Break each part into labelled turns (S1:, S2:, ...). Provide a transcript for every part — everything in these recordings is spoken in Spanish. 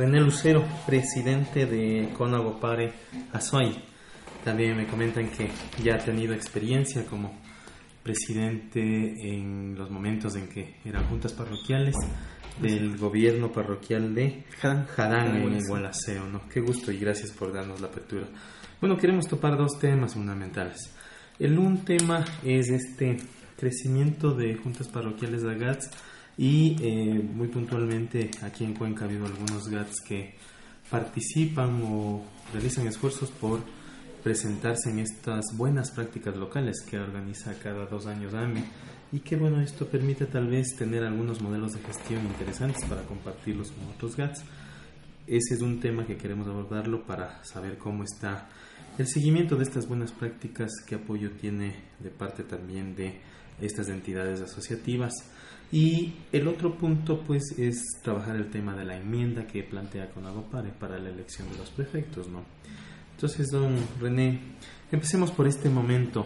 S1: René Lucero, presidente de Conagopare Azuay. También me comentan que ya ha tenido experiencia como presidente en los momentos en que eran juntas parroquiales del gobierno parroquial de Jarán en Gualaceo. ¿no? Qué gusto y gracias por darnos la apertura. Bueno, queremos topar dos temas fundamentales. El un tema es este crecimiento de juntas parroquiales de GATS y eh, muy puntualmente aquí en Cuenca ha habido algunos GATS que participan o realizan esfuerzos por presentarse en estas buenas prácticas locales que organiza cada dos años AME. Y que bueno esto permite tal vez tener algunos modelos de gestión interesantes para compartirlos con otros GATS. Ese es un tema que queremos abordarlo para saber cómo está el seguimiento de estas buenas prácticas qué apoyo tiene de parte también de estas entidades asociativas y el otro punto pues es trabajar el tema de la enmienda que plantea Conagopare para la elección de los prefectos no entonces, don René, empecemos por este momento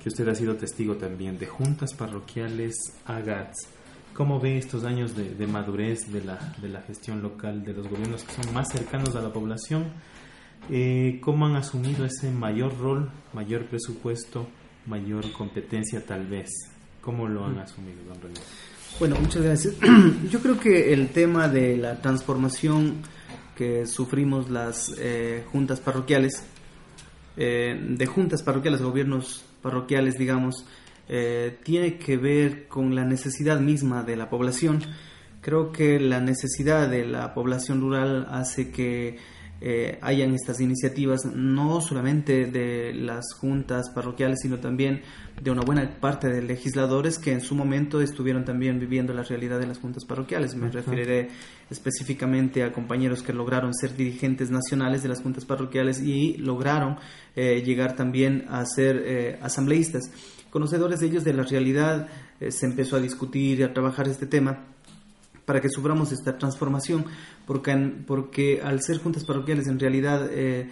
S1: que usted ha sido testigo también de juntas parroquiales AGATS. ¿Cómo ve estos años de, madurez de la, de la, gestión local, de los gobiernos que son más cercanos a la población? Eh, ¿Cómo han asumido ese mayor rol, mayor presupuesto, mayor competencia tal vez? ¿Cómo lo han asumido, don René?
S2: Bueno, muchas gracias. Yo creo que el tema de la transformación que sufrimos las eh, juntas parroquiales, eh, de juntas parroquiales, gobiernos parroquiales, digamos, eh, tiene que ver con la necesidad misma de la población. Creo que la necesidad de la población rural hace que eh, hayan estas iniciativas, no solamente de las juntas parroquiales, sino también de una buena parte de legisladores que en su momento estuvieron también viviendo la realidad de las juntas parroquiales. Me referiré específicamente a compañeros que lograron ser dirigentes nacionales de las juntas parroquiales y lograron eh, llegar también a ser eh, asambleístas. Conocedores de ellos de la realidad, se empezó a discutir y a trabajar este tema para que suframos esta transformación, porque, porque al ser juntas parroquiales en realidad eh,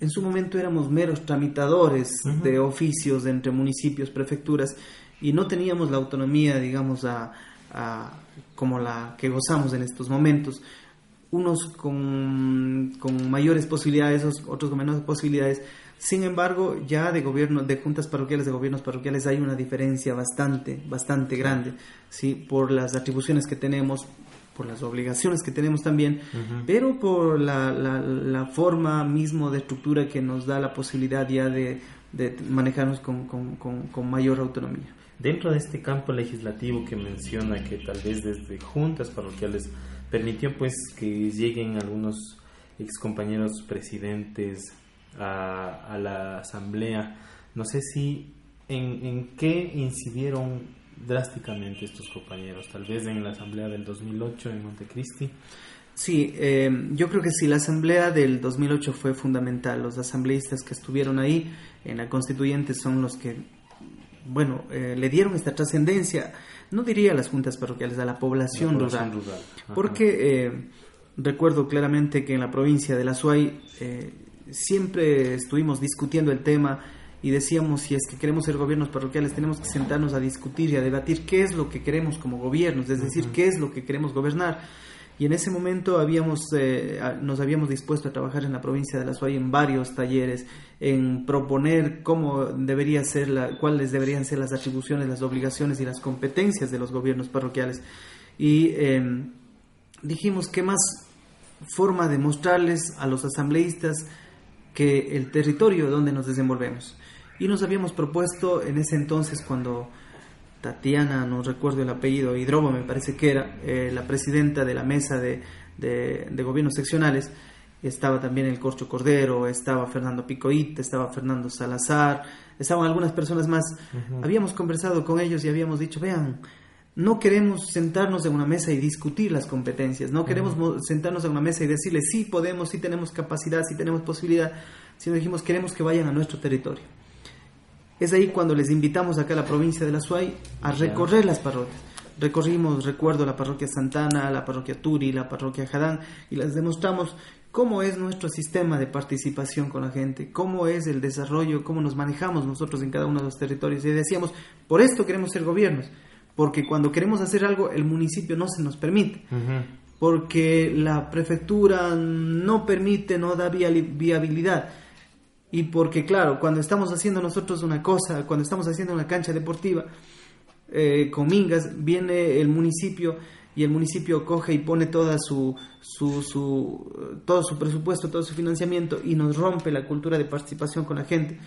S2: en su momento éramos meros tramitadores de oficios entre municipios, prefecturas, y no teníamos la autonomía, digamos, a, como la que gozamos en estos momentos. Unos con, con mayores posibilidades, otros con menores posibilidades, sin embargo, ya de gobierno, de juntas parroquiales, de gobiernos parroquiales, hay una diferencia bastante, bastante grande, ¿sí? Por las atribuciones que tenemos, por las obligaciones que tenemos también, pero por la, la, forma mismo de estructura que nos da la posibilidad ya de, de manejarnos con, con, con, mayor autonomía.
S1: Dentro de este campo legislativo que menciona que tal vez desde juntas parroquiales permitió pues que lleguen algunos excompañeros presidentes a, la asamblea. No sé si en, en, qué incidieron drásticamente estos compañeros, tal vez en la asamblea del 2008 en Montecristi.
S2: Sí, eh, yo creo que sí, la asamblea del 2008 fue fundamental. Los asambleístas que estuvieron ahí en la constituyente son los que, bueno, eh, le dieron esta trascendencia, no diría a las juntas parroquiales, a la población, rural. Porque eh, recuerdo claramente que en la provincia de la Suay siempre estuvimos discutiendo el tema y decíamos si es que queremos ser gobiernos parroquiales tenemos que sentarnos a discutir y a debatir qué es lo que queremos como gobiernos, es decir, qué es lo que queremos gobernar. Y en ese momento habíamos, eh, nos habíamos dispuesto a trabajar en la provincia de La Suay en varios talleres, en proponer cómo debería ser la, cuáles deberían ser las atribuciones, las obligaciones y las competencias de los gobiernos parroquiales. Y em, dijimos qué más forma de mostrarles a los asambleístas que el territorio donde nos desenvolvemos. Y nos habíamos propuesto en ese entonces cuando Tatiana, no recuerdo el apellido, Hidrobo me parece que era, eh, la presidenta de la mesa de, de, gobiernos seccionales, estaba también el Corcho Cordero, estaba Fernando Picoit, estaba Fernando Salazar, estaban algunas personas más. Habíamos conversado con ellos y habíamos dicho, vean, no queremos sentarnos en una mesa y discutir las competencias, no queremos sentarnos en una mesa y decirles sí podemos, sí tenemos capacidad, sí tenemos posibilidad, sino dijimos queremos que vayan a nuestro territorio. Es ahí cuando les invitamos acá a la provincia de la Suay a recorrer las parroquias. Recorrimos, recuerdo, la parroquia Santana, la parroquia Turi, la parroquia Jadán y les demostramos cómo es nuestro sistema de participación con la gente, cómo es el desarrollo, cómo nos manejamos nosotros en cada uno de los territorios. Y decíamos, por esto queremos ser gobiernos porque cuando queremos hacer algo el municipio no se nos permite. porque la prefectura no permite, no da viabilidad. Y porque, claro, cuando estamos haciendo nosotros una cosa, cuando estamos haciendo una cancha deportiva eh, con Mingas, viene el municipio y el municipio coge y pone toda su, su, su, todo su presupuesto, todo su financiamiento y nos rompe la cultura de participación con la gente.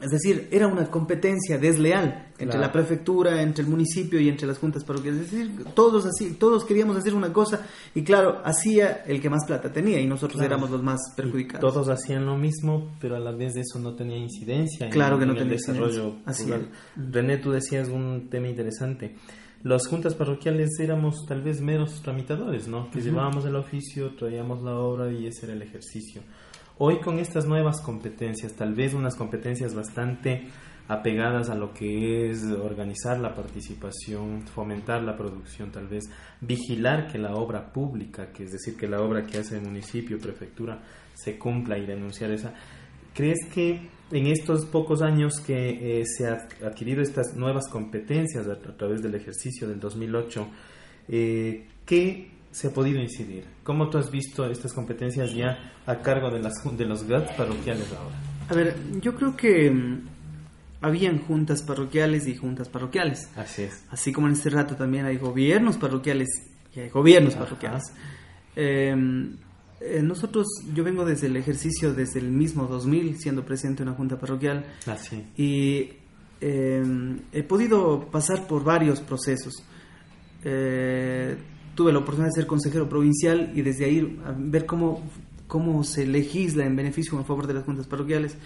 S2: Es decir, era una competencia desleal entre la prefectura, entre el municipio y entre las juntas parroquiales. Es decir, todos así, todos queríamos hacer una cosa y claro, hacía el que más plata tenía y nosotros éramos los más perjudicados.
S1: todos hacían lo mismo, pero a la vez de eso no tenía incidencia
S2: claro que no
S1: el
S2: tenía
S1: desarrollo rural. René, tú decías un tema interesante. Las juntas parroquiales éramos tal vez meros tramitadores, ¿no? Que llevábamos el oficio, traíamos la obra y ese era el ejercicio Hoy con estas nuevas competencias, tal vez unas competencias bastante apegadas a lo que es organizar la participación, fomentar la producción, tal vez vigilar que la obra pública, que es decir, que la obra que hace el municipio, prefectura, se cumpla y denunciar esa. ¿Crees que en estos pocos años que eh, se han adquirido estas nuevas competencias a, través del ejercicio del 2008, eh, qué se ha podido incidir? ¿Cómo tú has visto estas competencias ya a cargo de, las, de los GATS parroquiales ahora?
S2: A ver, yo creo que mm, habían juntas parroquiales y juntas parroquiales.
S1: Así es.
S2: Así como en este rato también hay gobiernos parroquiales y hay gobiernos parroquiales. Em, eh, nosotros, yo vengo desde el ejercicio desde el mismo 2000, siendo presidente de una junta parroquial.
S1: Así.
S2: Y em, he podido pasar por varios procesos. Eh, tuve la oportunidad de ser consejero provincial y desde ahí ver cómo, cómo se legisla en beneficio a favor de las juntas parroquiales.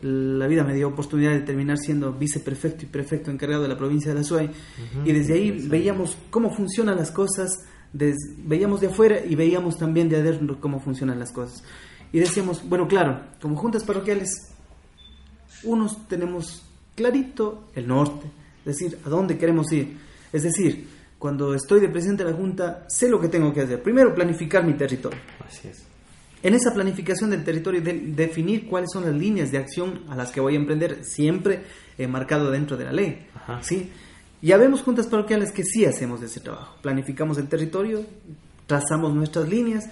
S2: La vida me dio oportunidad de terminar siendo viceprefecto y prefecto encargado de la provincia de la SUAY y desde ahí veíamos cómo funcionan las cosas, veíamos de afuera y veíamos también de adentro cómo funcionan las cosas. Y decíamos, bueno, claro, como juntas parroquiales, unos tenemos clarito el norte, es decir, a dónde queremos ir. Es decir, cuando estoy de presidente de la Junta, sé lo que tengo que hacer. Primero, planificar mi territorio.
S1: Así es.
S2: En esa planificación del territorio, definir cuáles son las líneas de acción a las que voy a emprender, siempre marcado dentro de la ley. ¿sí? Ya vemos juntas parroquiales que sí hacemos ese trabajo. Planificamos el territorio, trazamos nuestras líneas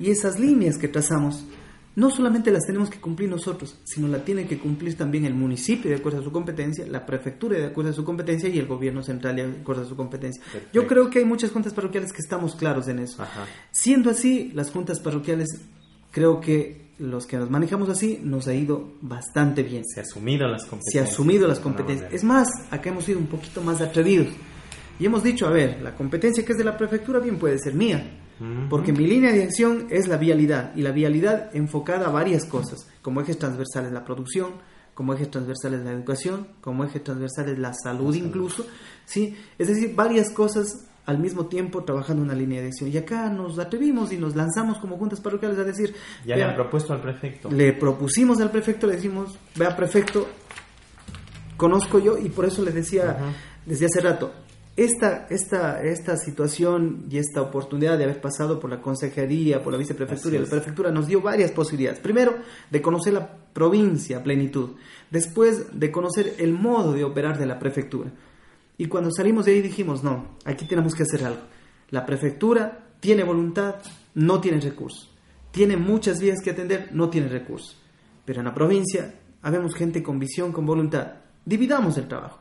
S2: y esas líneas que trazamos no solamente las tenemos que cumplir nosotros, sino la tiene que cumplir también el municipio de acuerdo a su competencia, la prefectura de acuerdo a su competencia y el gobierno central de acuerdo a su competencia. Yo creo que hay muchas juntas parroquiales que estamos claros en eso. Siendo así, las juntas parroquiales, creo que los que nos manejamos así nos ha ido bastante bien.
S1: Se ha asumido las competencias.
S2: Se ha asumido las competencias. Es más, acá hemos sido un poquito más atrevidos. Y hemos dicho, a ver, la competencia que es de la prefectura bien puede ser mía porque mi línea de acción es la vialidad y la vialidad enfocada a varias cosas, como ejes transversales la producción, como ejes transversales la educación, como ejes transversales la salud incluso, ¿sí? Es decir, varias cosas al mismo tiempo trabajando una línea de acción. Y acá nos atrevimos y nos lanzamos como juntas parroquiales a decir...
S1: Ya le han propuesto al prefecto.
S2: Le propusimos al prefecto, le decimos, vea prefecto, conozco yo y por eso le decía desde hace rato, esta, esta, esta situación y esta oportunidad de haber pasado por la consejería, por la viceprefectura y la prefectura nos dio varias posibilidades. Primero, de conocer la provincia a plenitud. Después, de conocer el modo de operar de la prefectura. Y cuando salimos de ahí dijimos, no, aquí tenemos que hacer algo. La prefectura tiene voluntad, no tiene recursos. Tiene muchas vías que atender, no tiene recursos. Pero en la provincia habemos gente con visión, con voluntad dividamos el trabajo.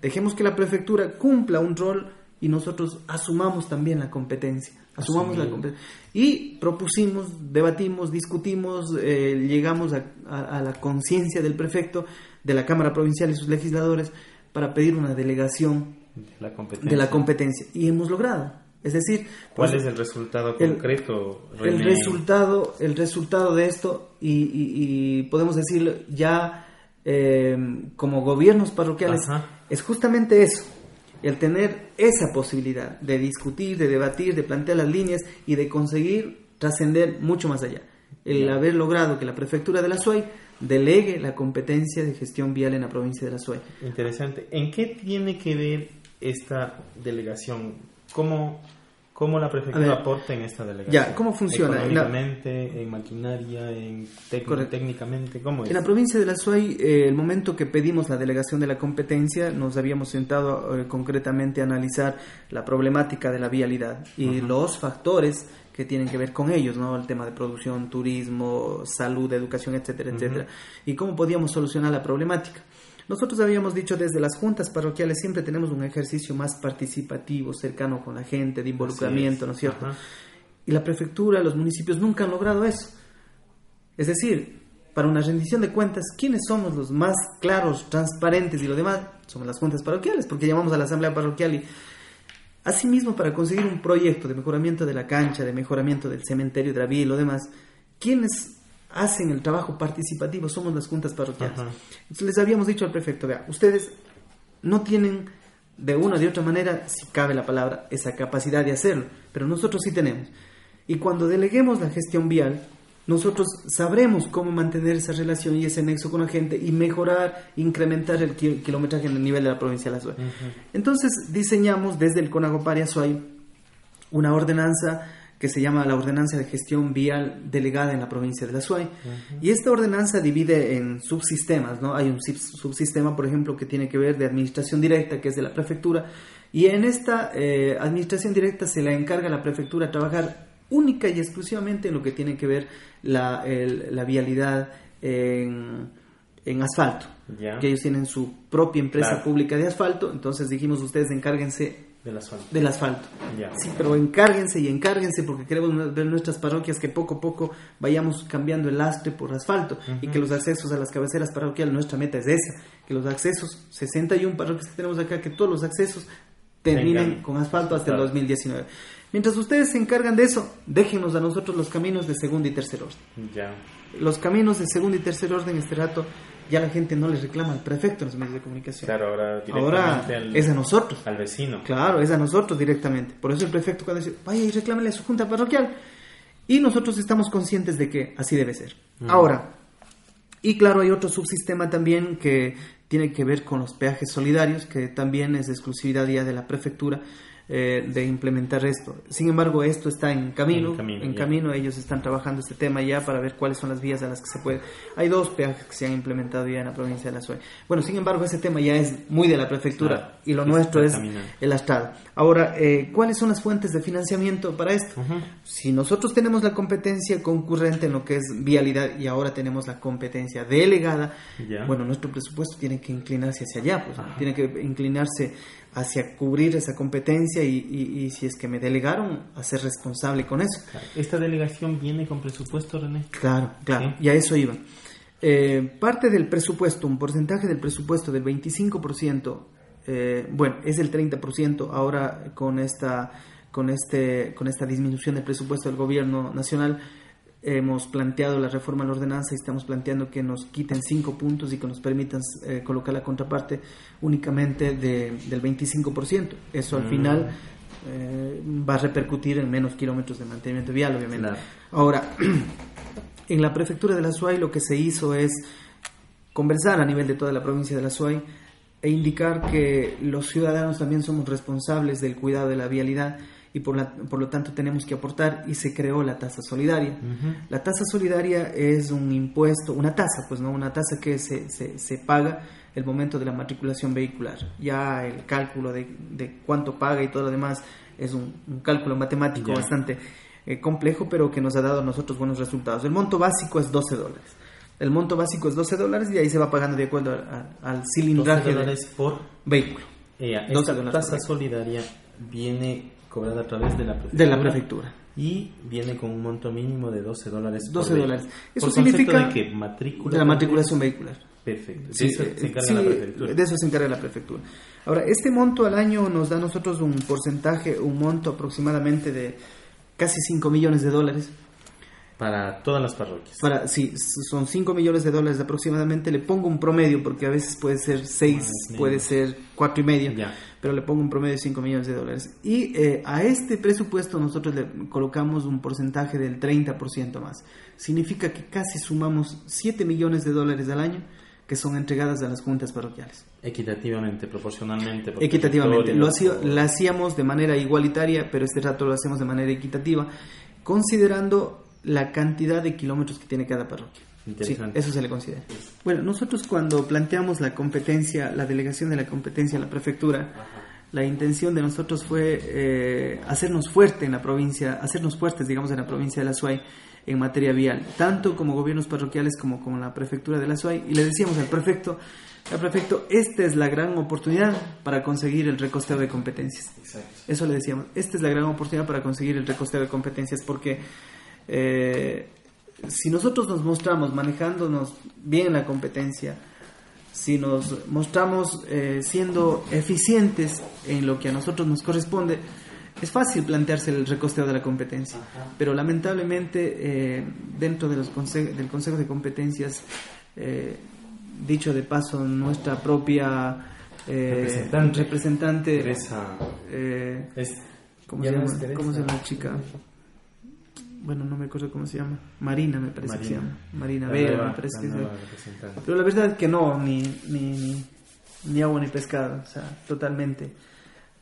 S2: Dejemos que la prefectura cumpla un rol y nosotros asumamos también la competencia. Asumamos la competencia. Y propusimos, debatimos, discutimos, eh, llegamos a, la conciencia del prefecto, de la Cámara Provincial y sus legisladores para pedir una delegación de la competencia. Y hemos logrado. Es decir,
S1: ¿cuál pues, es el resultado concreto?
S2: El resultado, el resultado de esto, y, y podemos decirlo, ya eh, como gobiernos parroquiales es justamente eso, el tener esa posibilidad de discutir, de debatir, de plantear las líneas y de conseguir trascender mucho más allá. El haber logrado que la prefectura de la SUAY delegue la competencia de gestión vial en la provincia de la SUAY.
S1: Interesante. ¿En qué tiene que ver esta delegación? ¿Cómo, ¿Cómo la prefectura aporta en esta delegación?
S2: Ya, ¿cómo funciona?
S1: Económicamente, en maquinaria, en técnicamente, ¿cómo es?
S2: En la provincia de la SUAY, eh, el momento que pedimos la delegación de la competencia, nos habíamos sentado eh, concretamente a analizar la problemática de la vialidad y los factores que tienen que ver con ellos, ¿no? El tema de producción, turismo, salud, educación, etcétera, etcétera. Y cómo podíamos solucionar la problemática. Nosotros habíamos dicho desde las juntas parroquiales siempre tenemos un ejercicio más participativo, cercano con la gente, de involucramiento, ¿no es cierto? Y la prefectura, los municipios nunca han logrado eso. Es decir, para una rendición de cuentas, ¿quiénes somos los más claros, transparentes y lo demás? Somos las juntas parroquiales, porque llamamos a la asamblea parroquial y asimismo para conseguir un proyecto de mejoramiento de la cancha, de mejoramiento del cementerio de la vía y lo demás, ¿quiénes hacen el trabajo participativo somos las juntas parroquiales. Entonces les habíamos dicho al prefecto, vea, ustedes no tienen de una o de otra manera, si cabe la palabra, esa capacidad de hacerlo, pero nosotros sí tenemos. Y cuando deleguemos la gestión vial, nosotros sabremos cómo mantener esa relación y ese nexo con la gente y mejorar, incrementar el kilometraje en el nivel de la provincia de la Suárez. Entonces diseñamos desde el Conagopari Azuay una ordenanza que se llama la Ordenanza de Gestión Vial delegada en la provincia de la Suay. Y esta ordenanza divide en subsistemas, ¿no? Hay un subsistema, por ejemplo, que tiene que ver de administración directa, que es de la prefectura, y en esta eh, administración directa se le encarga a la prefectura trabajar única y exclusivamente en lo que tiene que ver la, la vialidad en, en asfalto. Que ellos tienen su propia empresa pública de asfalto, entonces dijimos ustedes encárguense
S1: del asfalto.
S2: Del asfalto. Sí, pero encárguense y encárguense porque queremos ver nuestras parroquias que poco a poco vayamos cambiando el lastre por asfalto y que los accesos a las cabeceras parroquiales, nuestra meta es esa, que los accesos, 61 parroquias que tenemos acá, que todos los accesos terminen con asfalto hasta el 2019. Mientras ustedes se encargan de eso, déjenos a nosotros los caminos de segundo y tercer orden.
S1: Ya.
S2: Los caminos de segundo y tercer orden, este rato, ya la gente no les reclama al prefecto en los medios de comunicación.
S1: Claro, ahora directamente
S2: es a nosotros.
S1: Al vecino.
S2: Claro, es a nosotros directamente. Por eso el prefecto cuando dice, vaya y reclámele a su junta parroquial. Y nosotros estamos conscientes de que así debe ser. Ahora, y claro, hay otro subsistema también que tiene que ver con los peajes solidarios, que también es de exclusividad ya de la prefectura eh, de implementar esto. Sin embargo, esto está en camino, en camino, ellos están trabajando este tema ya para ver cuáles son las vías a las que se puede. Hay dos peajes que se han implementado ya en la provincia de la Suez. Bueno, sin embargo, ese tema ya es muy de la prefectura y lo nuestro es el Estado. Ahora, eh, ¿cuáles son las fuentes de financiamiento para esto? Si nosotros tenemos la competencia concurrente en lo que es vialidad y ahora tenemos la competencia delegada, bueno, nuestro presupuesto tiene que inclinarse hacia allá, pues, tiene que inclinarse hacia cubrir esa competencia y, si es que me delegaron, a ser responsable con eso.
S1: ¿Esta delegación viene con presupuesto, René?
S2: Claro, claro, y a eso iba. Eh, parte del presupuesto, un porcentaje del presupuesto del 25%, eh, bueno, es el 30% ahora con esta, con, este, con esta disminución del presupuesto del gobierno nacional hemos planteado la reforma a la ordenanza y estamos planteando que nos quiten cinco puntos y que nos permitan eh, colocar la contraparte únicamente del 25%. Eso al mm. final eh, va a repercutir en menos kilómetros de mantenimiento vial, obviamente. Ahora, en la prefectura de la SUAY lo que se hizo es conversar a nivel de toda la provincia de la SUAY e indicar que los ciudadanos también somos responsables del cuidado de la vialidad y por, la, por lo tanto tenemos que aportar y se creó la tasa solidaria. La tasa solidaria es un impuesto, una tasa, pues no, una tasa que se, se, se paga el momento de la matriculación vehicular. Ya el cálculo de, de cuánto paga y todo lo demás es un, cálculo matemático bastante eh, complejo, pero que nos ha dado a nosotros buenos resultados. El monto básico es 12 dólares. El monto básico es 12 dólares y ahí se va pagando de acuerdo al, cilindraje
S1: 12 dólares por
S2: vehículo.
S1: Eh, esta tasa solidaria viene cobrada a través de la prefectura.
S2: De la prefectura.
S1: Y viene con un monto mínimo de 12 dólares.
S2: 12 dólares.
S1: Eso significa. De que matrícula.
S2: De la matriculación vehicular.
S1: Perfecto.
S2: de eso se encarga la prefectura. De eso se encarga la prefectura. Ahora, este monto al año nos da a nosotros un porcentaje, un monto aproximadamente de casi 5 millones de dólares.
S1: Para todas las parroquias.
S2: Para, sí, son 5 millones de dólares aproximadamente. Le pongo un promedio porque a veces puede ser 6, puede ser 4 y medio. Pero le pongo un promedio de 5 millones de dólares. Y eh, a este presupuesto nosotros le colocamos un porcentaje del 30% más. Significa que casi sumamos 7 millones de dólares al año que son entregadas a las juntas parroquiales.
S1: Equitativamente, proporcionalmente.
S2: Equitativamente. Lo hacíamos de manera igualitaria, pero este rato lo hacemos de manera equitativa, considerando la cantidad de kilómetros que tiene cada parroquia. Sí, eso se le considera. Bueno, nosotros cuando planteamos la competencia, la delegación de la competencia a la prefectura, la intención de nosotros fue eh, hacernos fuerte en la provincia, hacernos fuertes, digamos, en la provincia de la Suay en materia vial, tanto como gobiernos parroquiales como con la prefectura de la Suay. Y le decíamos al prefecto, al prefecto, esta es la gran oportunidad para conseguir el recosteo de competencias. Eso le decíamos, esta es la gran oportunidad para conseguir el recosteo de competencias, porque eh, si nosotros nos mostramos manejándonos bien la competencia, si nos mostramos eh, siendo eficientes en lo que a nosotros nos corresponde, es fácil plantearse el recosteo de la competencia, pero lamentablemente eh, dentro de los del Consejo de Competencias, eh, dicho de paso, nuestra propia representante, representante ¿cómo, se llama, ¿cómo se llama la chica? Bueno, no me acuerdo cómo se llama, Marina me parece que se llama, Marina Vera me parece que se llama. Pero la verdad es que no, ni, ni, ni agua ni pescado, o sea, totalmente.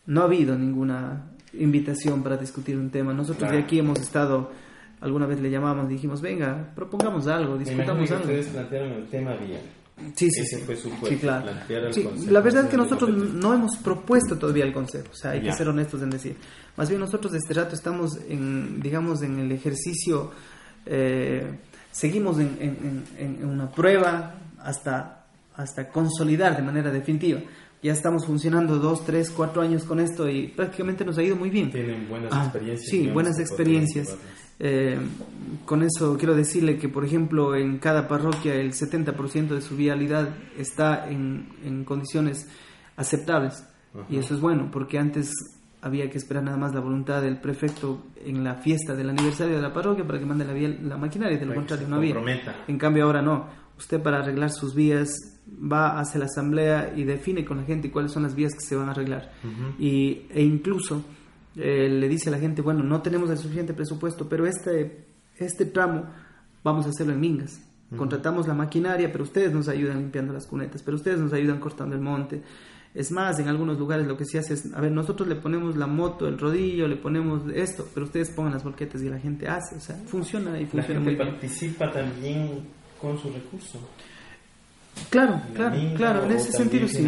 S2: No ha habido ninguna invitación para discutir un tema. Nosotros de aquí hemos estado, alguna vez le llamamos, dijimos, venga, propongamos algo, discutamos algo.
S1: Ustedes plantearon el tema bien.
S2: Sí, sí,
S1: Ese fue su
S2: sí, claro. la verdad es que nosotros no hemos propuesto todavía el consejo, o sea, hay que ser honestos en decir. Más bien nosotros de este rato estamos en, digamos, en el ejercicio, eh, seguimos en, en, una prueba hasta, hasta consolidar de manera definitiva. Ya estamos funcionando dos, tres, cuatro años con esto y prácticamente nos ha ido muy bien.
S1: Tienen buenas ah, experiencias.
S2: Sí, buenas experiencias. Eh, con eso quiero decirle que, por ejemplo, en cada parroquia el 70% de su vialidad está en, en condiciones aceptables. Y eso es bueno, porque antes había que esperar nada más la voluntad del prefecto en la fiesta del aniversario de la parroquia para que mande la, la maquinaria, de lo contrario no había. En cambio ahora no. Usted para arreglar sus vías va hacia la asamblea y define con la gente cuáles son las vías que se van a arreglar. y, e incluso eh, le dice a la gente, bueno, no tenemos el suficiente presupuesto, pero este, este tramo vamos a hacerlo en Mingas. Contratamos la maquinaria, pero ustedes nos ayudan limpiando las cunetas, pero ustedes nos ayudan cortando el monte. Es más, en algunos lugares lo que se hace es, a ver, nosotros le ponemos la moto, el rodillo, le ponemos esto, pero ustedes pongan las volquetas y la gente hace, o sea, funciona y funciona
S1: la gente participa también con su recurso.
S2: Claro, claro, claro, en ese sentido sí.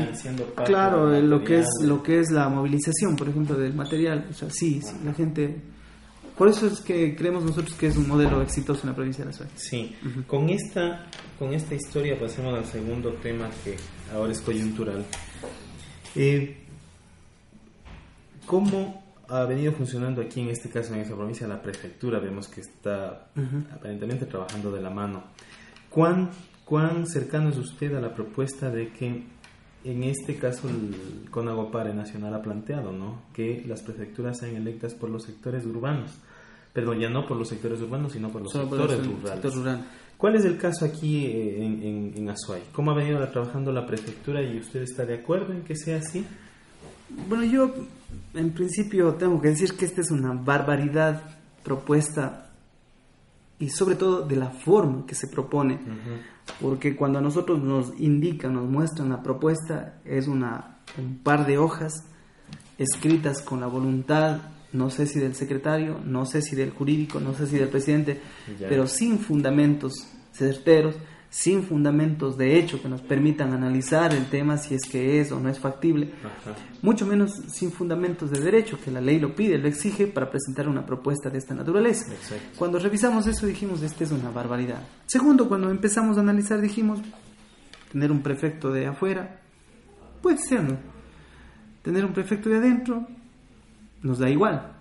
S2: Claro, lo que es lo que es la movilización, por ejemplo, del material, o sea, sí, sí la gente por eso es que creemos nosotros que es un modelo exitoso en la provincia de la Suárez.
S1: Sí, con esta con esta historia pasemos al segundo tema que ahora es coyuntural. Eh, ¿Cómo ha venido funcionando aquí en este caso en esa provincia la prefectura? Vemos que está aparentemente trabajando de la mano. ¿Cuán ¿Cuán cercano es usted a la propuesta de que en este caso el Conagopare Nacional ha planteado, ¿no? Que las prefecturas sean electas por los sectores urbanos. Perdón, ya no por los sectores urbanos, sino por los sectores rurales. ¿Cuál es el caso aquí eh, en, en, Azuay? ¿Cómo ha venido trabajando la prefectura y usted está de acuerdo en que sea así?
S2: Bueno, yo en principio tengo que decir que esta es una barbaridad propuesta y sobre todo de la forma que se propone porque cuando a nosotros nos indican, nos muestran la propuesta, es una, un par de hojas escritas con la voluntad, no sé si del secretario, no sé si del jurídico, no sé si del presidente, pero sin fundamentos certeros, sin fundamentos de hecho que nos permitan analizar el tema si es que es o no es factible, mucho menos sin fundamentos de derecho, que la ley lo pide, lo exige para presentar una propuesta de esta naturaleza. Cuando revisamos eso dijimos, esta es una barbaridad. Segundo, cuando empezamos a analizar dijimos, tener un prefecto de afuera, puede ser, ¿no? Tener un prefecto de adentro, nos da igual.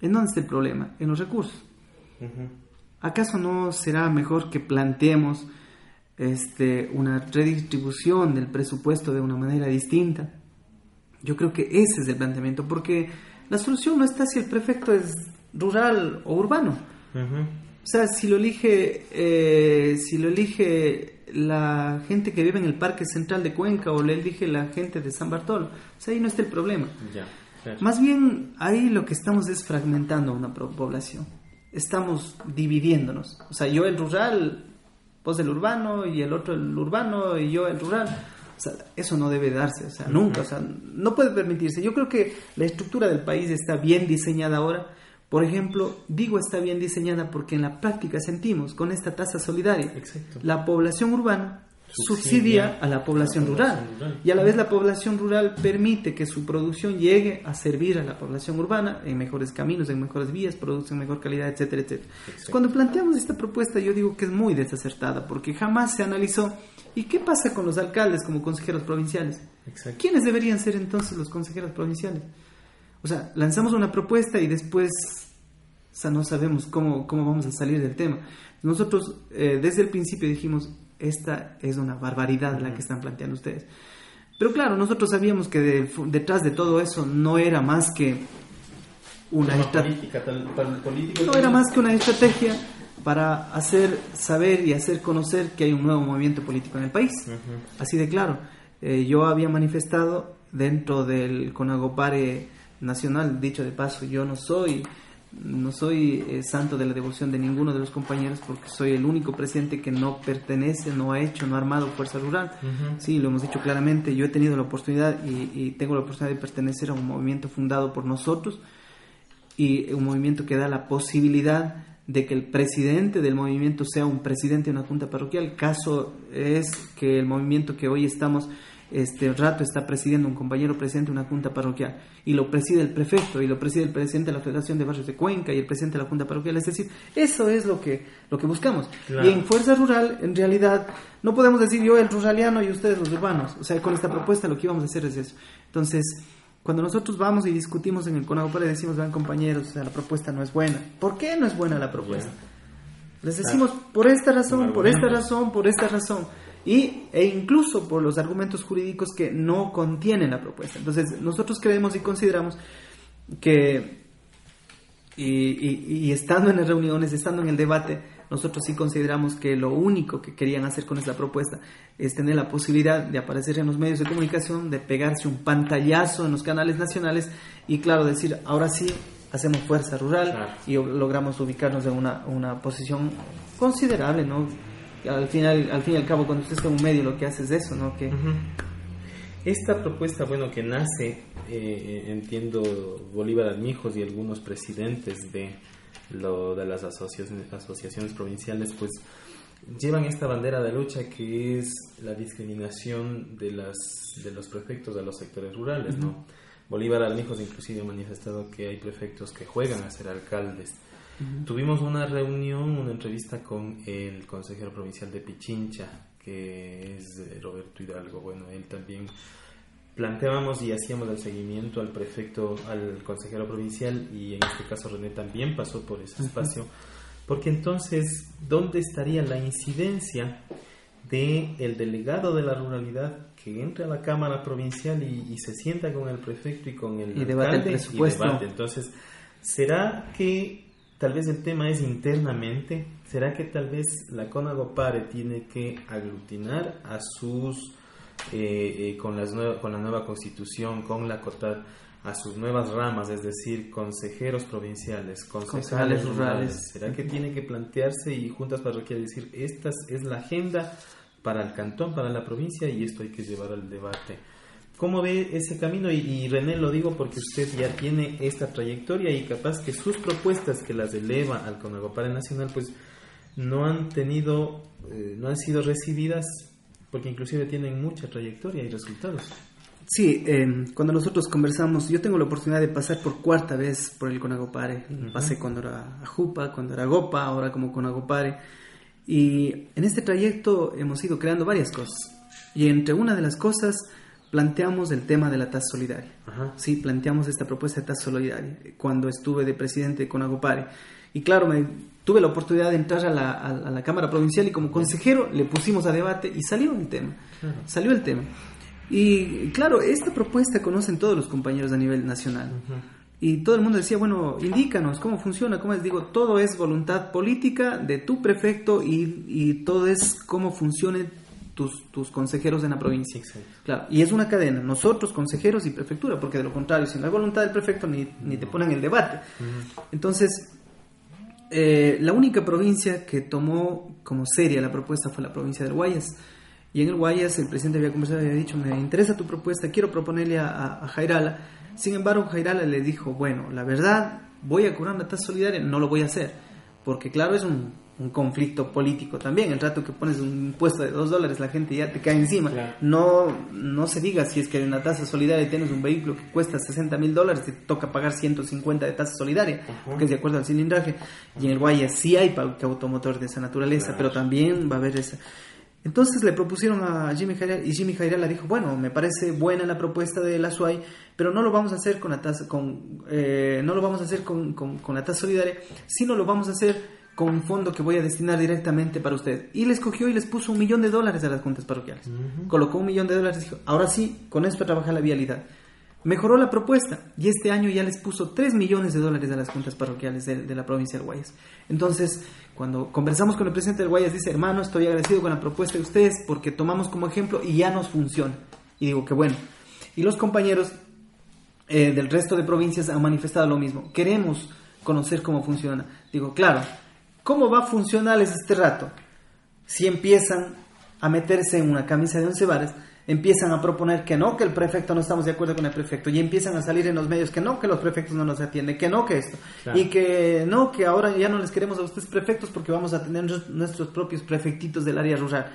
S2: ¿En dónde está el problema? En los recursos. ¿Acaso no será mejor que planteemos este, una redistribución del presupuesto de una manera distinta. Yo creo que ese es el planteamiento, porque la solución no está si el prefecto es rural o urbano. O sea, si lo elige, eh, si lo elige la gente que vive en el Parque Central de Cuenca o lo elige la gente de San Bartolo, o sea, ahí no está el problema. Más bien, ahí lo que estamos es fragmentando una población. Estamos dividiéndonos. O sea, yo el rural vos el urbano y el otro el urbano y yo el rural. O sea, eso no debe darse, o sea, nunca, o sea, no puede permitirse. Yo creo que la estructura del país está bien diseñada ahora. Por ejemplo, digo está bien diseñada porque en la práctica sentimos con esta tasa solidaria la población urbana subsidia a la población rural y a la vez la población rural permite que su producción llegue a servir a la población urbana en mejores caminos, en mejores vías, producen mejor calidad, etcétera, etcétera. Cuando planteamos esta propuesta yo digo que es muy desacertada porque jamás se analizó ¿y qué pasa con los alcaldes como consejeros provinciales? ¿Quiénes deberían ser entonces los consejeros provinciales? O sea, lanzamos una propuesta y después o sea, no sabemos cómo, cómo vamos a salir del tema. Nosotros eh, desde el principio dijimos, esta es una barbaridad la que están planteando ustedes. Pero claro, nosotros sabíamos que detrás de todo eso no era más que una estrategia. No era más que una estrategia para hacer saber y hacer conocer que hay un nuevo movimiento político en el país. Así de claro. Eh, yo había manifestado dentro del Conagopare Nacional, dicho de paso, yo no soy no soy eh, santo de la devoción de ninguno de los compañeros porque soy el único presidente que no pertenece, no ha hecho, no ha armado Fuerza Rural. Sí, lo hemos dicho claramente, yo he tenido la oportunidad y, tengo la oportunidad de pertenecer a un movimiento fundado por nosotros y un movimiento que da la posibilidad de que el presidente del movimiento sea un presidente de una junta parroquial. Caso es que el movimiento que hoy estamos este rato está presidiendo un compañero presidente de una junta parroquial y lo preside el prefecto y lo preside el presidente de la Federación de Barrios de Cuenca y el presidente de la junta parroquial, es decir, eso es lo que, lo que buscamos. Y en Fuerza Rural, en realidad, no podemos decir yo el ruraliano y ustedes los urbanos, o sea, con esta propuesta lo que íbamos a hacer es eso. Entonces, cuando nosotros vamos y discutimos en el CONAGOPARE decimos, van compañeros, o sea, la propuesta no es buena. ¿Por qué no es buena la propuesta? Les decimos, por esta razón, por esta razón, por esta razón y, e incluso por los argumentos jurídicos que no contienen la propuesta. Entonces, nosotros creemos y consideramos que, y, y, estando en las reuniones, estando en el debate, nosotros sí consideramos que lo único que querían hacer con esta propuesta es tener la posibilidad de aparecer en los medios de comunicación, de pegarse un pantallazo en los canales nacionales y, claro, decir, ahora sí, hacemos fuerza rural y logramos ubicarnos en una, una posición considerable, ¿no? Al final, al fin y al cabo, cuando usted está en un medio, lo que hace es eso, ¿no? Que...
S1: Esta propuesta, bueno, que nace, eh, entiendo, Bolívar Armijos y algunos presidentes de, lo, de las asociaciones, asociaciones provinciales, pues llevan esta bandera de lucha que es la discriminación de, las, de los prefectos de los sectores rurales, ¿no? Bolívar Armijos inclusive ha manifestado que hay prefectos que juegan a ser alcaldes Tuvimos una reunión, una entrevista con el consejero provincial de Pichincha, que es Roberto Hidalgo. Bueno, él también planteábamos y hacíamos el seguimiento al prefecto, al consejero provincial y en este caso René también pasó por ese espacio, porque entonces, ¿dónde estaría la incidencia de el delegado de la ruralidad que entre a la Cámara Provincial y, se sienta con el prefecto y con el
S2: y debate el presupuesto.
S1: Entonces, ¿será que Tal vez el tema es internamente. ¿Será que tal vez la CONAGOPARE tiene que aglutinar a sus, eh, eh, con, las con la nueva constitución, con la COTAD, a sus nuevas ramas, es decir, consejeros provinciales, concejales rurales? ¿Será que tiene que plantearse y juntas parroquiales decir, esta es la agenda para el cantón, para la provincia y esto hay que llevar al debate? ¿Cómo ve ese camino? Y, René lo digo porque usted ya tiene esta trayectoria y capaz que sus propuestas que las eleva al Conagopare Nacional pues no han tenido, eh, no han sido recibidas porque inclusive tienen mucha trayectoria y resultados.
S2: Sí, eh, cuando nosotros conversamos, yo tengo la oportunidad de pasar por cuarta vez por el Conagopare. Pasé cuando era Jupa, cuando era Gopa, ahora como Conagopare. Y en este trayecto hemos ido creando varias cosas. Y entre una de las cosas planteamos el tema de la tasa solidaria. Sí, planteamos esta propuesta de tasa solidaria cuando estuve de presidente con Agopare. Y claro, me, tuve la oportunidad de entrar a la, a, la, Cámara Provincial y como consejero le pusimos a debate y salió el tema. Salió el tema. Y claro, esta propuesta conocen todos los compañeros a nivel nacional. Y todo el mundo decía, bueno, indícanos cómo funciona, cómo es. Digo, todo es voluntad política de tu prefecto y, y todo es cómo funcione tus, tus consejeros en la provincia. Claro, y es una cadena, nosotros, consejeros y prefectura, porque de lo contrario, si no hay voluntad del prefecto, ni, ni te ponen el debate. Entonces, Eh, la única provincia que tomó como seria la propuesta fue la provincia del Guayas. Y en el Guayas el presidente había conversado y había dicho, me interesa tu propuesta, quiero proponerle a, a, Jairala. Sin embargo, Jairala le dijo, bueno, la verdad, voy a cobrar una tasa solidaria, no lo voy a hacer. Porque claro, es un un conflicto político también. El rato que pones un impuesto de dos dólares, la gente ya te cae encima. No, no se diga si es que hay una tasa solidaria tienes un vehículo que cuesta 60 mil dólares, te toca pagar 150 de tasa solidaria, porque es de acuerdo al cilindraje. Y en el Guaya sí hay parque automotor de esa naturaleza, pero también va a haber esa. Entonces le propusieron a Jimmy Jairala y Jimmy Jairala dijo, bueno, me parece buena la propuesta de la SUAI, pero no lo vamos a hacer con la tasa, con, eh, no lo vamos a hacer con, con, con la tasa solidaria, sino lo vamos a hacer con un fondo que voy a destinar directamente para usted. Y les cogió y les puso un millón de dólares a las juntas parroquiales. Colocó un millón de dólares y dijo, ahora sí, con esto trabaja la vialidad. Mejoró la propuesta y este año ya les puso 3 millones de dólares a las juntas parroquiales de, la provincia del Guayas. Entonces, cuando conversamos con el presidente del Guayas, dice, hermano, estoy agradecido con la propuesta de ustedes porque tomamos como ejemplo y ya nos funciona. Y digo que bueno. Y los compañeros eh, del resto de provincias han manifestado lo mismo. Queremos conocer cómo funciona. Digo, claro, ¿Cómo va a funcionarles este rato? Si empiezan a meterse en una camisa de once varas, empiezan a proponer que no, que el prefecto no estamos de acuerdo con el prefecto, y empiezan a salir en los medios que no, que los prefectos no nos atienden, que no, que esto, y que no, que ahora ya no les queremos a ustedes prefectos porque vamos a tener nuestros propios prefectitos del área rural.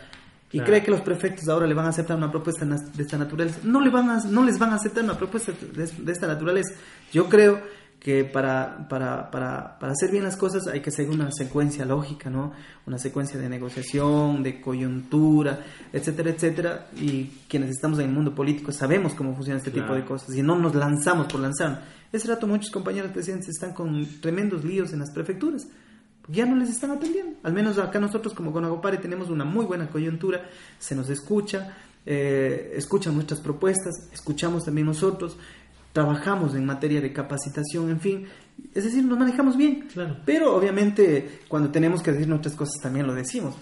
S2: Y cree que los prefectos ahora le van a aceptar una propuesta de esta naturaleza. No, le van a, no les van a aceptar una propuesta de esta naturaleza. Yo creo que para, para, para, para, hacer bien las cosas hay que seguir una secuencia lógica, ¿no? Una secuencia de negociación, de coyuntura, etcétera, etcétera. Y quienes estamos en el mundo político sabemos cómo funciona este tipo de cosas y no nos lanzamos por lanzar. Ese rato muchos compañeros presidentes están con tremendos líos en las prefecturas. Ya no les están atendiendo. Al menos acá nosotros como Conagopare tenemos una muy buena coyuntura, se nos escucha, eh, escuchan nuestras propuestas, escuchamos también nosotros, trabajamos en materia de capacitación, en fin, es decir, nos manejamos bien. Claro. Pero obviamente cuando tenemos que decir nuestras cosas también lo decimos.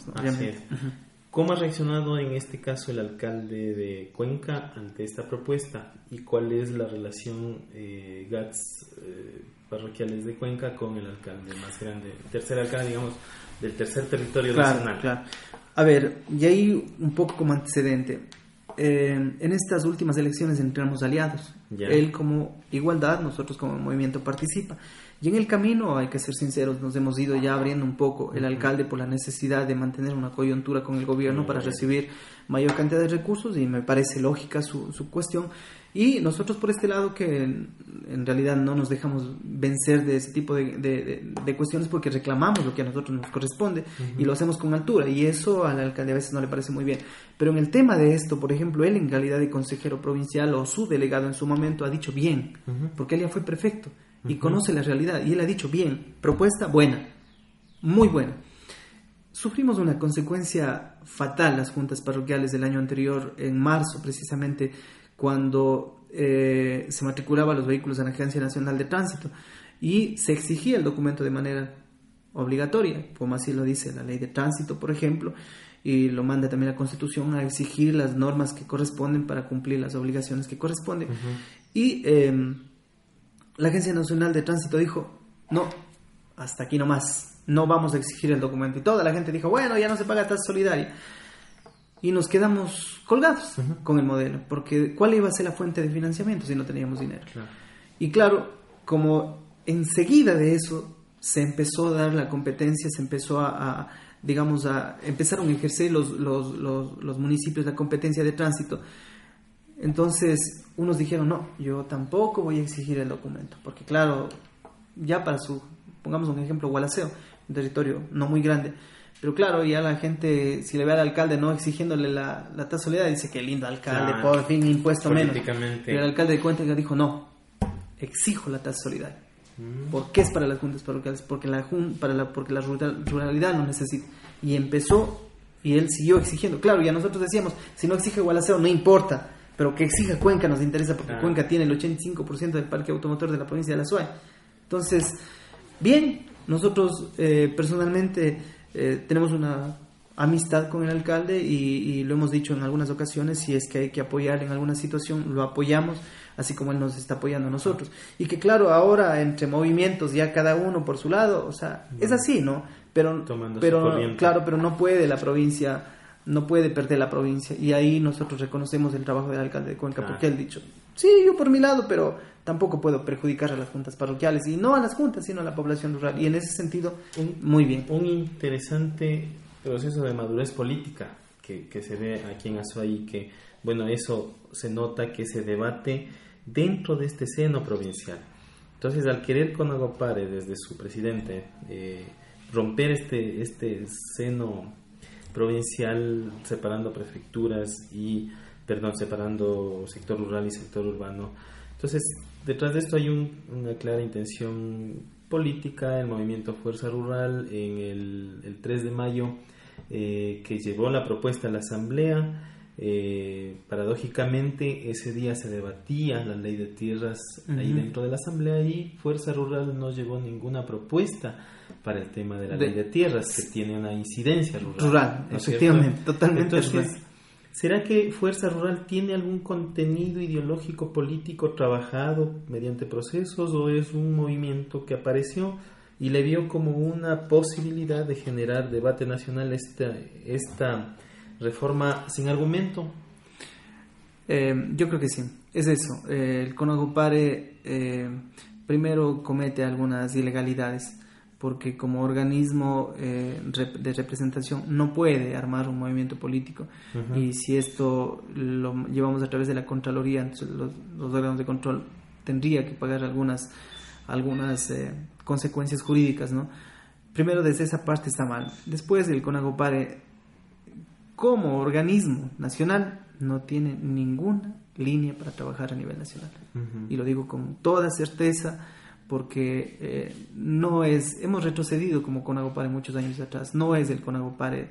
S1: ¿Cómo ha reaccionado en este caso el alcalde de Cuenca ante esta propuesta? ¿Y cuál es la relación eh, GATS eh, parroquiales de Cuenca con el alcalde más grande, tercer alcalde, digamos, del tercer territorio nacional?
S2: Claro. A ver, y ahí un poco como antecedente. Eh, en estas últimas elecciones entramos aliados. Él como igualdad, nosotros como movimiento participa. Y en el camino, hay que ser sinceros, nos hemos ido ya abriendo un poco el alcalde por la necesidad de mantener una coyuntura con el gobierno para recibir mayor cantidad de recursos y me parece lógica su, su cuestión. Y nosotros por este lado que en realidad no nos dejamos vencer de ese tipo de, de, cuestiones porque reclamamos lo que a nosotros nos corresponde y lo hacemos con altura. Y eso al alcalde a veces no le parece muy bien. Pero en el tema de esto, por ejemplo, él en calidad de consejero provincial o su delegado en su momento ha dicho bien, porque él ya fue prefecto y conoce la realidad y él ha dicho bien, propuesta buena, muy buena. Sufrimos una consecuencia fatal las juntas parroquiales del año anterior, en marzo precisamente, cuando eh, se matriculaban los vehículos en la Agencia Nacional de Tránsito y se exigía el documento de manera obligatoria, como así lo dice la ley de tránsito, por ejemplo, y lo manda también la Constitución a exigir las normas que corresponden para cumplir las obligaciones que corresponden. Y em, la Agencia Nacional de Tránsito dijo, no, hasta aquí nomás, no vamos a exigir el documento. Y toda la gente dijo, bueno, ya no se paga tasa solidaria y nos quedamos colgados con el modelo, porque ¿cuál iba a ser la fuente de financiamiento si no teníamos dinero? Y claro, como enseguida de eso se empezó a dar la competencia, se empezó a, digamos, a empezaron a ejercer los, los, los, municipios la competencia de tránsito. Entonces, unos dijeron, no, yo tampoco voy a exigir el documento, porque claro, ya para su, pongamos un ejemplo, Gualaceo, un territorio no muy grande, pero claro, ya la gente, si le ve al alcalde no exigiéndole la, la tasa solidaria, dice que lindo alcalde, por fin impuesto menos. Pero el alcalde de Cuenca dijo, no, exijo la tasa solidaria. Mm. ¿Por qué es para las juntas parroquiales? Porque la, para la, porque la ruralidad lo necesita. Y empezó, y él siguió exigiendo. Claro, ya nosotros decíamos, si no exige Gualaceo, no importa, pero que exija Cuenca nos interesa, porque Cuenca tiene el 85% del parque automotor de la provincia de La Suárez. Entonces, bien, nosotros eh, personalmente eh, tenemos una amistad con el alcalde y, lo hemos dicho en algunas ocasiones, si es que hay que apoyar en alguna situación, lo apoyamos. así como él nos está apoyando a nosotros. Y que claro, ahora entre movimientos ya cada uno por su lado, o sea, es así, ¿no? Pero, pero claro, pero no puede la provincia, no puede perder la provincia. Y ahí nosotros reconocemos el trabajo del alcalde de Cuenca, porque él ha dicho, sí, yo por mi lado, pero tampoco puedo perjudicar a las juntas parroquiales, y no a las juntas, sino a la población rural. Y en ese sentido, muy bien.
S1: Un interesante proceso de madurez política que, que se ve aquí en Azuay, que, bueno, eso se nota que se debate dentro de este seno provincial. Entonces, al querer con Agopare desde su presidente eh, romper este, este seno provincial separando prefecturas y, perdón, separando sector rural y sector urbano, entonces detrás de esto hay una clara intención política, el movimiento Fuerza Rural en el, el 3 de mayo eh, que llevó la propuesta a la Asamblea. Eh, paradójicamente, ese día se debatía la ley de tierras ahí dentro de la Asamblea y Fuerza Rural no llevó ninguna propuesta para el tema de la ley de tierras, que tiene una incidencia rural.
S2: Rural, efectivamente, totalmente
S1: Entonces, ¿Será que Fuerza Rural tiene algún contenido ideológico político trabajado mediante procesos o es un movimiento que apareció y le vio como una posibilidad de generar debate nacional esta, esta reforma sin argumento.
S2: Eh, yo creo que sí, es eso. Eh, el Conagopare eh, primero comete algunas ilegalidades porque como organismo de representación no puede armar un movimiento político y si esto lo llevamos a través de la Contraloría, los, los órganos de control tendría que pagar algunas algunas consecuencias jurídicas, ¿no? Primero, desde esa parte está mal. Después, el CONAGOPARE, como organismo nacional, no tiene ninguna línea para trabajar a nivel nacional. Y lo digo con toda certeza porque eh, no es, hemos retrocedido como CONAGOPARE muchos años atrás, no es el CONAGOPARE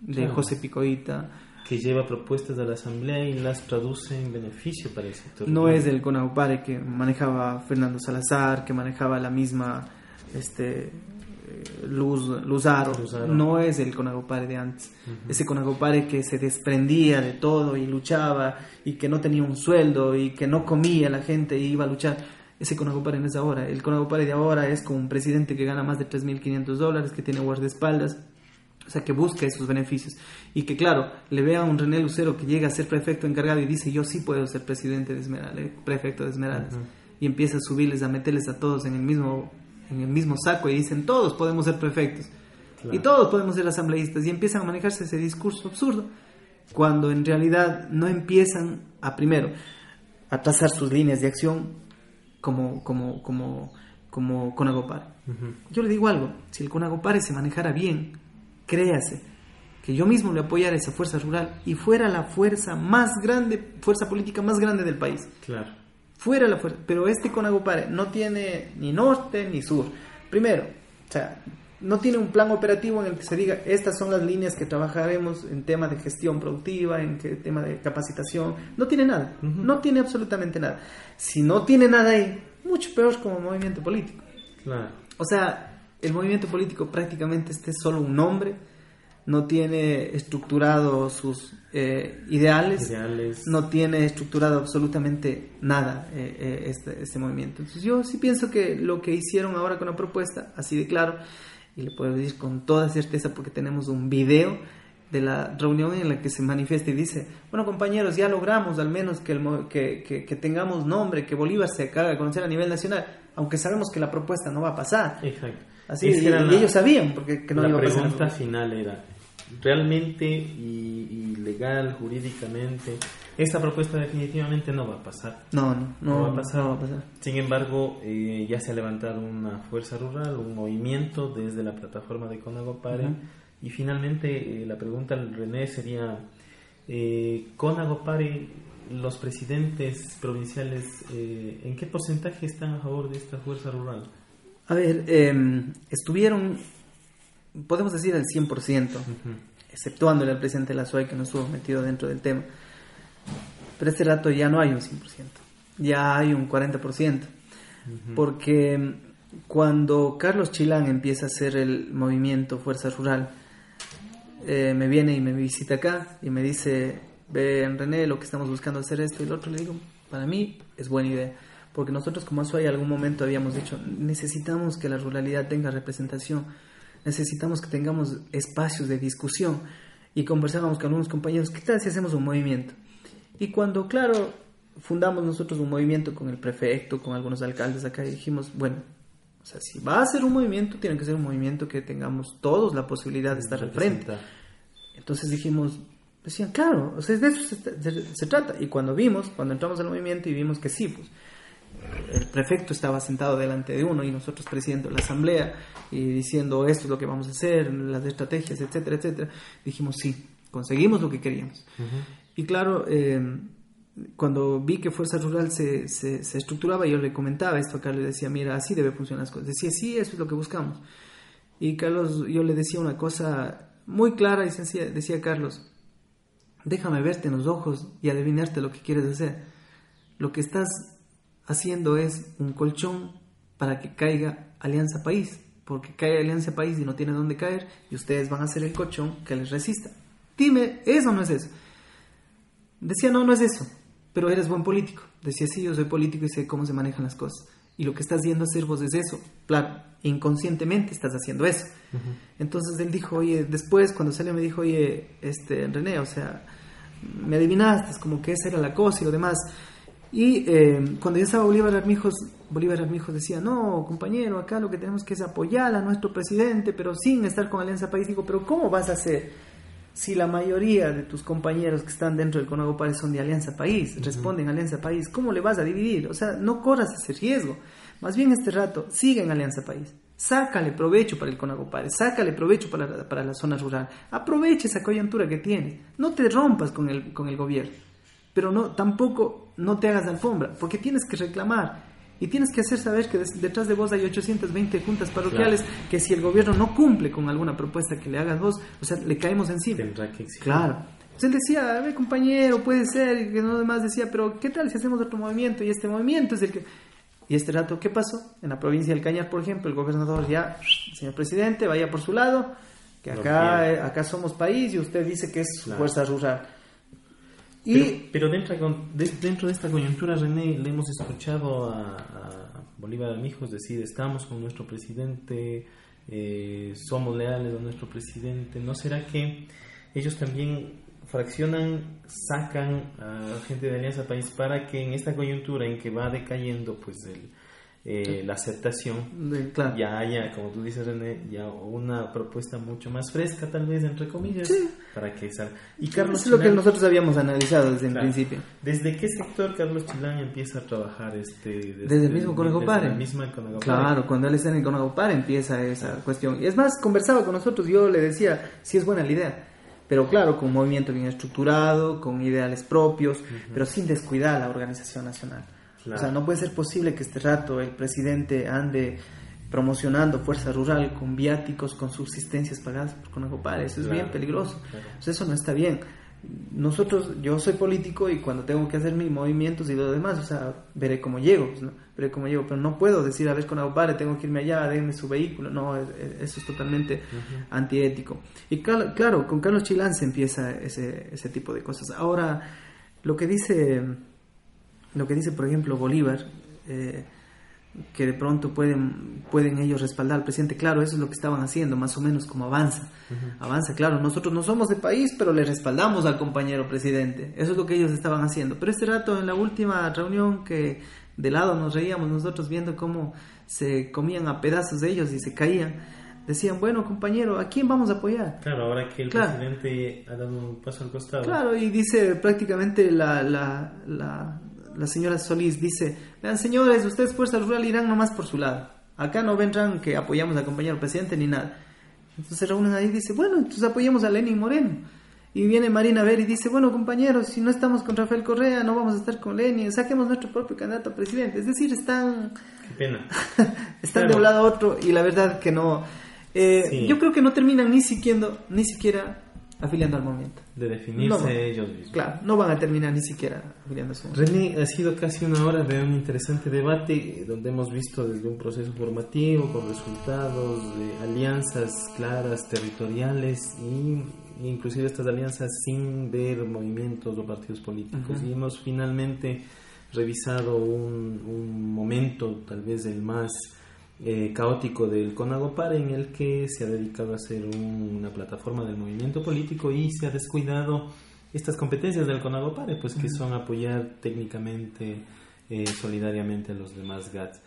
S2: de José Picoita,
S1: que lleva propuestas de la Asamblea y las traduce en beneficio para el sector.
S2: No es el CONAUPARE que manejaba Fernando Salazar, que manejaba la misma este, Luz, Luzaro. No es el CONAGOPARE de antes. Ese CONAGOPARE que se desprendía de todo y luchaba y que no tenía un sueldo y que no comía la gente y iba a luchar. Ese CONAGOPARE no es ahora. El CONAGOPARE de ahora es como un presidente que gana más de 3.500 dólares, que tiene guardaespaldas o sea, que busca esos beneficios. Y que, claro, le vea a un René Lucero que llega a ser prefecto encargado y dice, yo sí puedo ser presidente de Esmeraldas, eh, prefecto de Esmeraldas. Y empieza a subirles, a meterles a todos en el mismo, en el mismo saco y dicen, todos podemos ser prefectos. Y todos podemos ser asambleístas. Y empiezan a manejarse ese discurso absurdo. Cuando en realidad no empiezan a, primero, a trazar sus líneas de acción como, como, como, como Conagopare. Yo le digo algo, si el Conagopare se manejara bien, créase, que yo mismo le apoyara esa fuerza rural y fuera la fuerza más grande, fuerza política más grande del país.
S1: Claro.
S2: Fuera la fuerza. Pero este Conagopare no tiene ni norte ni sur. Primero, o sea, no tiene un plan operativo en el que se diga estas son las líneas que trabajaremos en tema de gestión productiva, en tema de capacitación. No tiene nada. No tiene absolutamente nada. Si no tiene nada ahí, mucho peor como movimiento político.
S1: Claro.
S2: O sea, el movimiento político prácticamente este es solo un nombre, no tiene estructurado sus eh, ideales, no tiene estructurado absolutamente nada eh, eh, este, este, movimiento. Entonces yo sí pienso que lo que hicieron ahora con la propuesta, así de claro, y le puedo decir con toda certeza porque tenemos un video de la reunión en la que se manifiesta y dice, bueno compañeros, ya logramos al menos que, el, que, que, tengamos nombre, que Bolívar se acabe a conocer a nivel nacional, aunque sabemos que la propuesta no va a pasar.
S1: Exacto.
S2: Así, y, ellos sabían porque que no
S1: la pregunta final era, ¿realmente y, legal, jurídicamente, esta propuesta definitivamente no va a pasar?
S2: No, no, no, va, a pasar.
S1: Sin embargo, eh, ya se ha levantado una fuerza rural, un movimiento desde la plataforma de Conagopare. Y finalmente, eh, la pregunta al René sería, eh, Conagopare, los presidentes provinciales, eh, ¿en qué porcentaje están a favor de esta fuerza rural?
S2: A ver, em, estuvieron, podemos decir, al 100%, exceptuando el presidente de la SUAY que no estuvo metido dentro del tema. Pero este rato ya no hay un 100%, ya hay un 40%. Porque em, cuando Carlos Chilán empieza a hacer el movimiento Fuerza Rural, eh, me viene y me visita acá y me dice, ven René, lo que estamos buscando hacer esto y lo otro, le digo, para mí es buena idea. Porque nosotros como en algún momento habíamos dicho, necesitamos que la ruralidad tenga representación, necesitamos que tengamos espacios de discusión. Y conversábamos con algunos compañeros, ¿qué tal si hacemos un movimiento? Y cuando, claro, fundamos nosotros un movimiento con el prefecto, con algunos alcaldes acá, y dijimos, bueno, o sea, si va a ser un movimiento, tiene que ser un movimiento que tengamos todos la posibilidad de estar al frente. Entonces dijimos, decían, claro, o sea, de eso se, trata. Y cuando vimos, cuando entramos al movimiento y vimos que sí, pues el prefecto estaba sentado delante de uno y nosotros presidiendo la asamblea y diciendo esto es lo que vamos a hacer, las estrategias, etcétera, etcétera, dijimos sí, conseguimos lo que queríamos. Y claro, eh, cuando vi que Fuerza Rural se, se, estructuraba, yo le comentaba esto a Carlos, le decía, mira, así debe funcionar las cosas. Decía, sí, eso es lo que buscamos. Y Carlos, yo le decía una cosa muy clara y sencilla, decía Carlos, déjame verte en los ojos y adivinarte lo que quieres hacer. Lo que estás haciendo es un colchón para que caiga Alianza País, porque cae Alianza País y no tiene dónde caer, y ustedes van a ser el colchón que les resista. Dime, ¿eso no es eso? Decía, no, no es eso pero eres buen político. Decía, sí, yo soy político y sé cómo se manejan las cosas. Y lo que estás yendo a hacer vos es eso. Claro, inconscientemente estás haciendo eso. Entonces él dijo, oye, después cuando salió me dijo, oye, este, René, o sea, me adivinaste, es como que esa era la cosa y lo demás. Y eh, cuando ya estaba Bolívar Armijos, Bolívar Armijos decía, no, compañero, acá lo que tenemos que es apoyar a nuestro presidente, pero sin estar con Alianza País. Digo, pero ¿cómo vas a hacer? si la mayoría de tus compañeros que están dentro del Conago País son de Alianza País, responden Alianza País, ¿cómo le vas a dividir? O sea, no corras ese riesgo. Más bien este rato, sigue en Alianza País. Sácale provecho para el País, sácale provecho para la, para la zona rural. Aprovecha esa coyuntura que tiene. No te rompas con el, con el gobierno. Pero no, tampoco no te hagas alfombra, porque tienes que reclamar y tienes que hacer saber que detrás de vos hay 820 juntas parroquiales que si el gobierno no cumple con alguna propuesta que le hagas vos, o sea, le caemos encima.
S1: Tendrá que
S2: Claro. Entonces él decía, a ver compañero, puede ser, y que no demás decía, pero ¿qué tal si hacemos otro movimiento? Y este movimiento es el que... Y este rato, ¿qué pasó? En la provincia del Cañar, por ejemplo, el gobernador ya, señor presidente, vaya por su lado, que acá, eh, acá somos país y usted dice que es fuerza rural.
S1: Pero, dentro, dentro de esta coyuntura, René, le hemos escuchado a, Bolívar Amijos decir, estamos con nuestro presidente, eh, somos leales a nuestro presidente. ¿No será que ellos también fraccionan, sacan a gente de Alianza País para que en esta coyuntura en que va decayendo pues el, eh, la aceptación, ya haya, como tú dices René, ya una propuesta mucho más fresca tal vez, entre comillas, para que salga.
S2: Y Carlos es lo que nosotros habíamos analizado desde el principio.
S1: ¿Desde qué sector Carlos Chilán empieza a trabajar? este
S2: Desde, el mismo Conagopare. Claro, cuando él está en el Conagopare empieza esa cuestión. Y es más, conversaba con nosotros, yo le decía, si es buena la idea pero claro, con un movimiento bien estructurado, con ideales propios, pero sin descuidar la organización nacional. O sea, no puede ser posible que este rato el presidente ande promocionando fuerza rural con viáticos, con subsistencias pagadas por Conagopar. Eso es bien peligroso. eso no está bien. Nosotros, yo soy político y cuando tengo que hacer mis movimientos y lo demás, o sea, veré cómo llego, ¿no? veré cómo llego, pero no puedo decir, a ver, Conagopar, tengo que irme allá, denme su vehículo, no, eso es totalmente antiético. Y claro, con Carlos Chilán se empieza ese, ese tipo de cosas. Ahora, lo que dice lo que dice, por ejemplo, Bolívar, eh, que de pronto pueden, pueden ellos respaldar al presidente, claro, eso es lo que estaban haciendo, más o menos como avanza. Avanza, claro, nosotros no somos de país, pero le respaldamos al compañero presidente. Eso es lo que ellos estaban haciendo. Pero este rato, en la última reunión que de lado nos reíamos nosotros viendo cómo se comían a pedazos de ellos y se caían, decían, bueno, compañero, ¿a quién vamos a apoyar?
S1: Claro, ahora que el presidente ha dado un paso al costado.
S2: Claro, y dice prácticamente la, la, la la señora Solís dice, vean señores, ustedes Fuerza Rural irán nomás por su lado. Acá no vendrán que apoyamos al compañero presidente ni nada. Entonces se reúnen ahí y dice, bueno, entonces apoyemos a Lenin Moreno. Y viene Marina a ver y dice, bueno compañeros, si no estamos con Rafael Correa, no vamos a estar con Lenin, saquemos nuestro propio candidato a presidente. Es decir, están...
S1: Qué pena.
S2: están de un lado a otro y la verdad que no... Eh, yo creo que no terminan ni siquiera, ni siquiera afiliando al movimiento.
S1: De definirse ellos mismos.
S2: Claro, no van a terminar ni siquiera afiliándose.
S1: René, ha sido casi una hora de un interesante debate donde hemos visto desde un proceso formativo con resultados de alianzas claras, territoriales y inclusive estas alianzas sin ver movimientos o partidos políticos. Y hemos finalmente revisado un, un momento tal vez el más eh, caótico del CONAGOPAR en el que se ha dedicado a ser una plataforma del movimiento político y se ha descuidado estas competencias del CONAGOPARE, pues que son apoyar técnicamente, eh, solidariamente a los demás GATS.